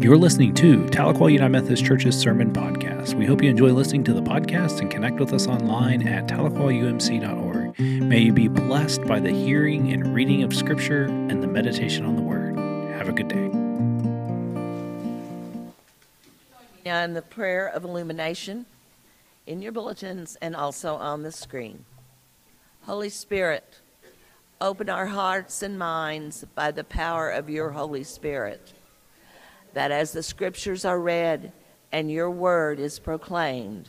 You're listening to Tahlequah United Methodist Church's Sermon Podcast. We hope you enjoy listening to the podcast and connect with us online at tahlequahumc.org. May you be blessed by the hearing and reading of Scripture and the meditation on the Word. Have a good day. Now, in the prayer of illumination in your bulletins and also on the screen. Holy Spirit, open our hearts and minds by the power of your Holy Spirit that as the scriptures are read and your word is proclaimed,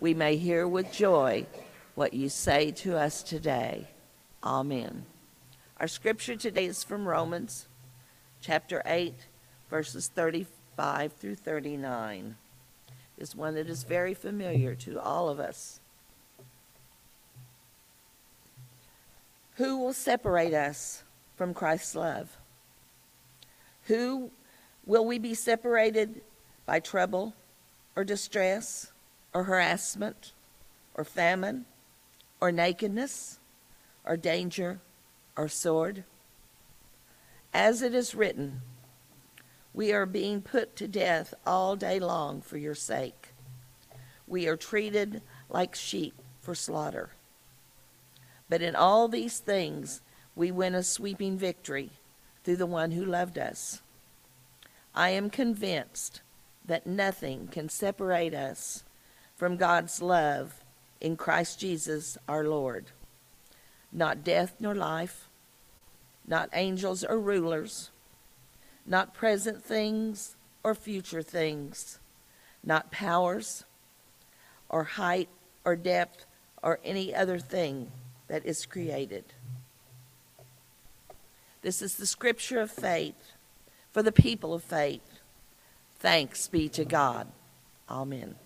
we may hear with joy what you say to us today. Amen. Our scripture today is from Romans chapter 8, verses 35 through 39. Is one that is very familiar to all of us. Who will separate us from Christ's love? Who Will we be separated by trouble or distress or harassment or famine or nakedness or danger or sword? As it is written, we are being put to death all day long for your sake. We are treated like sheep for slaughter. But in all these things, we win a sweeping victory through the one who loved us. I am convinced that nothing can separate us from God's love in Christ Jesus our Lord. Not death nor life, not angels or rulers, not present things or future things, not powers or height or depth or any other thing that is created. This is the scripture of faith for the people of faith. Thanks be to God. Amen.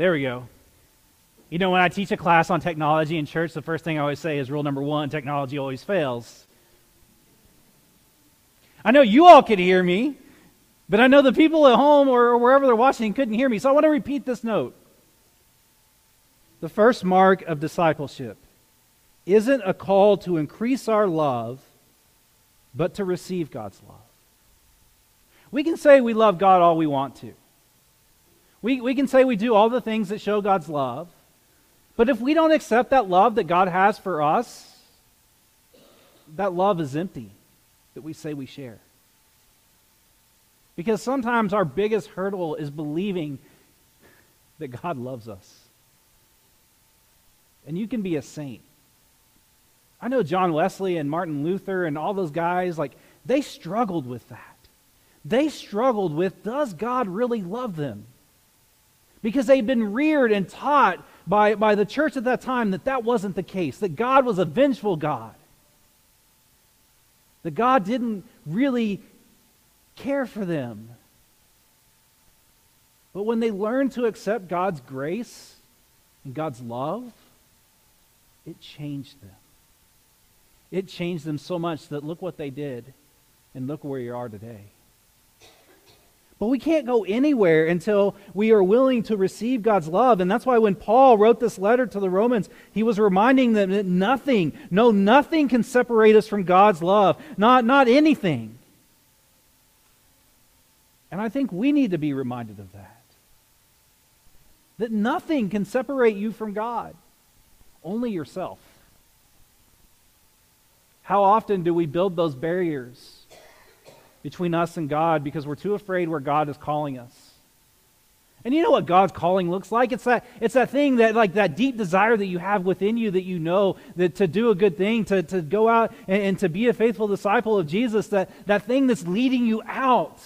There we go. You know, when I teach a class on technology in church, the first thing I always say is rule number one technology always fails. I know you all could hear me, but I know the people at home or wherever they're watching couldn't hear me. So I want to repeat this note. The first mark of discipleship isn't a call to increase our love, but to receive God's love. We can say we love God all we want to. We, we can say we do all the things that show God's love. But if we don't accept that love that God has for us, that love is empty that we say we share. Because sometimes our biggest hurdle is believing that God loves us. And you can be a saint. I know John Wesley and Martin Luther and all those guys, like, they struggled with that. They struggled with, does God really love them? Because they'd been reared and taught by, by the church at that time that that wasn't the case, that God was a vengeful God, that God didn't really care for them. But when they learned to accept God's grace and God's love, it changed them. It changed them so much that look what they did, and look where you are today. But we can't go anywhere until we are willing to receive God's love. And that's why when Paul wrote this letter to the Romans, he was reminding them that nothing, no, nothing can separate us from God's love. Not, not anything. And I think we need to be reminded of that. That nothing can separate you from God, only yourself. How often do we build those barriers? Between us and God because we're too afraid where God is calling us. And you know what God's calling looks like? It's that, it's that thing that, like, that deep desire that you have within you that you know that to do a good thing, to, to go out and, and to be a faithful disciple of Jesus, that, that thing that's leading you out.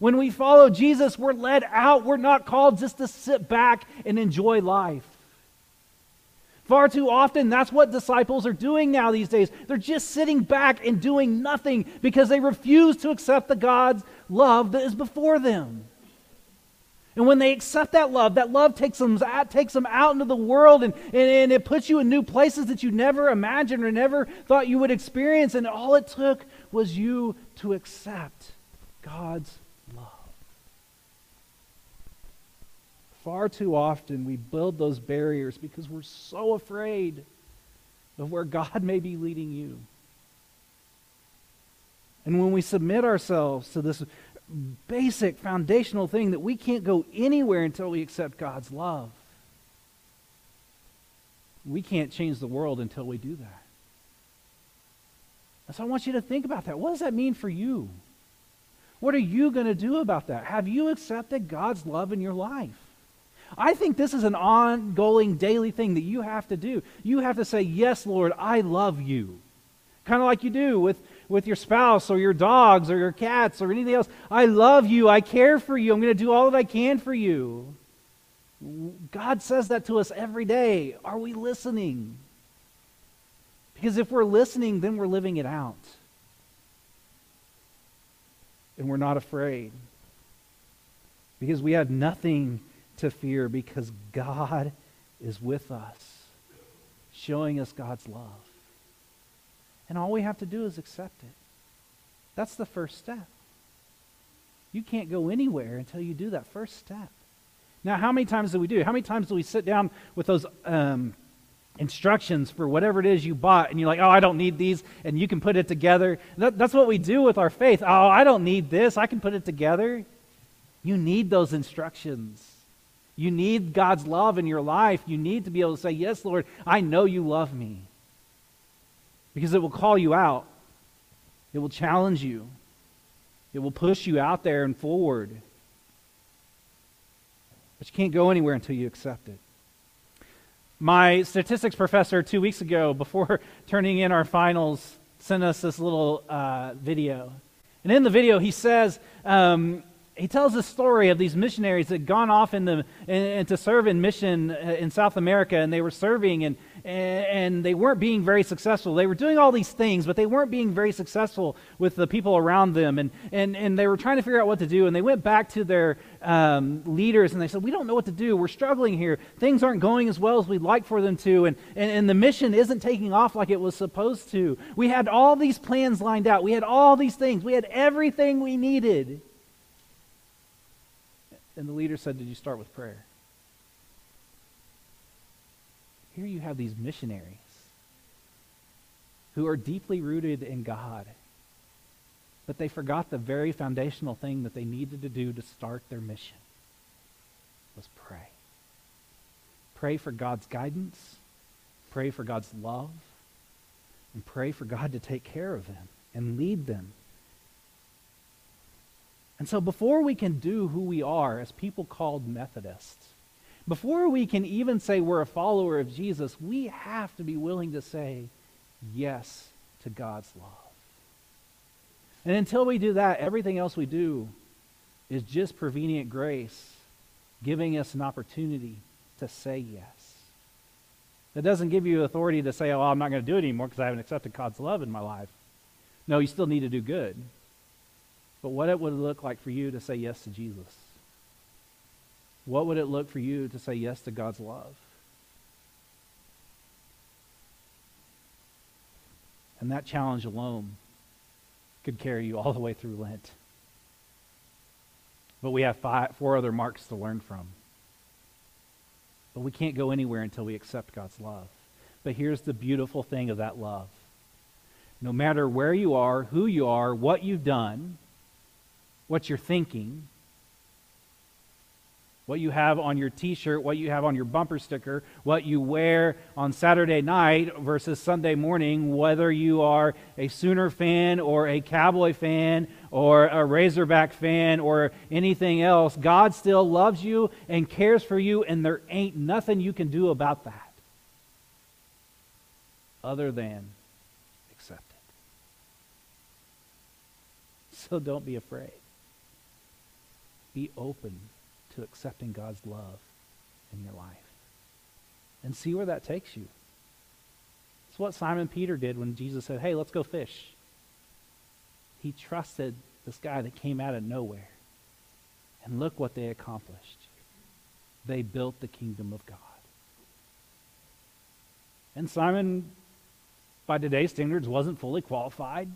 When we follow Jesus, we're led out. We're not called just to sit back and enjoy life. Far too often, that's what disciples are doing now these days. They're just sitting back and doing nothing because they refuse to accept the God's love that is before them. And when they accept that love, that love takes them, out, takes them out into the world and, and, and it puts you in new places that you never imagined or never thought you would experience. And all it took was you to accept God's Far too often we build those barriers because we're so afraid of where God may be leading you. And when we submit ourselves to this basic foundational thing that we can't go anywhere until we accept God's love, we can't change the world until we do that. And so I want you to think about that. What does that mean for you? What are you going to do about that? Have you accepted God's love in your life? I think this is an ongoing daily thing that you have to do. You have to say, Yes, Lord, I love you. Kind of like you do with, with your spouse or your dogs or your cats or anything else. I love you. I care for you. I'm going to do all that I can for you. God says that to us every day. Are we listening? Because if we're listening, then we're living it out. And we're not afraid. Because we have nothing to fear because God is with us, showing us God's love. And all we have to do is accept it. That's the first step. You can't go anywhere until you do that first step. Now, how many times do we do? How many times do we sit down with those um, instructions for whatever it is you bought, and you're like, oh, I don't need these, and you can put it together? That, that's what we do with our faith. Oh, I don't need this, I can put it together. You need those instructions. You need God's love in your life. You need to be able to say, Yes, Lord, I know you love me. Because it will call you out, it will challenge you, it will push you out there and forward. But you can't go anywhere until you accept it. My statistics professor, two weeks ago, before turning in our finals, sent us this little uh, video. And in the video, he says, um, he tells the story of these missionaries that had gone off in the, in, in, to serve in mission uh, in South America, and they were serving, and, and, they weren't being very successful. They were doing all these things, but they weren't being very successful with the people around them. And, and, and they were trying to figure out what to do. And they went back to their um, leaders and they said, We don't know what to do. We're struggling here. Things aren't going as well as we'd like for them to. And, and, and the mission isn't taking off like it was supposed to. We had all these plans lined out, we had all these things, we had everything we needed. And the leader said, Did you start with prayer? Here you have these missionaries who are deeply rooted in God, but they forgot the very foundational thing that they needed to do to start their mission was pray. Pray for God's guidance, pray for God's love, and pray for God to take care of them and lead them. And so before we can do who we are as people called Methodists, before we can even say we're a follower of Jesus, we have to be willing to say yes to God's love. And until we do that, everything else we do is just prevenient grace, giving us an opportunity to say yes. That doesn't give you authority to say, oh, I'm not going to do it anymore because I haven't accepted God's love in my life. No, you still need to do good. But what it would look like for you to say yes to Jesus? What would it look for you to say yes to God's love? And that challenge alone could carry you all the way through Lent. But we have five, four other marks to learn from. But we can't go anywhere until we accept God's love. But here's the beautiful thing of that love no matter where you are, who you are, what you've done, what you're thinking, what you have on your t shirt, what you have on your bumper sticker, what you wear on Saturday night versus Sunday morning, whether you are a Sooner fan or a Cowboy fan or a Razorback fan or anything else, God still loves you and cares for you, and there ain't nothing you can do about that other than accept it. So don't be afraid. Be open to accepting God's love in your life. And see where that takes you. It's what Simon Peter did when Jesus said, Hey, let's go fish. He trusted this guy that came out of nowhere. And look what they accomplished. They built the kingdom of God. And Simon, by today's standards, wasn't fully qualified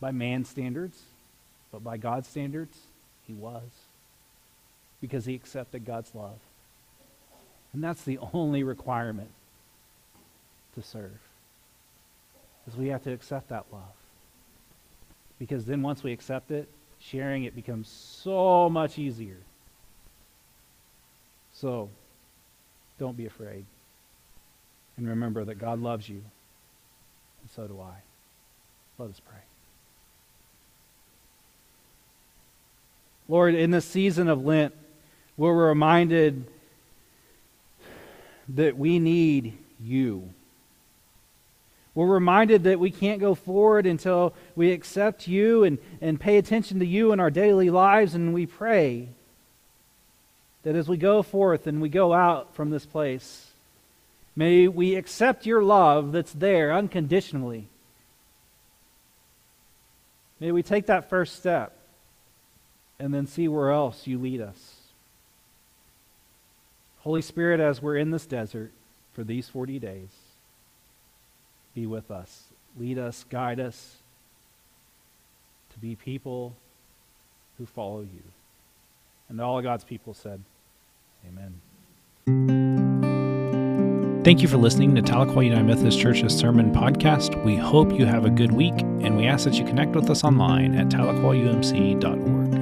by man's standards, but by God's standards, he was because he accepted God's love. And that's the only requirement to serve. Is we have to accept that love. Because then once we accept it, sharing it becomes so much easier. So, don't be afraid. And remember that God loves you, and so do I. Let us pray. Lord, in this season of Lent, we're reminded that we need you. We're reminded that we can't go forward until we accept you and, and pay attention to you in our daily lives, and we pray that as we go forth and we go out from this place, may we accept your love that's there unconditionally. May we take that first step and then see where else you lead us. Holy Spirit, as we're in this desert for these 40 days, be with us. Lead us, guide us to be people who follow you. And all of God's people said, Amen. Thank you for listening to Tahlequah United Methodist Church's Sermon Podcast. We hope you have a good week, and we ask that you connect with us online at tahlequahumc.org.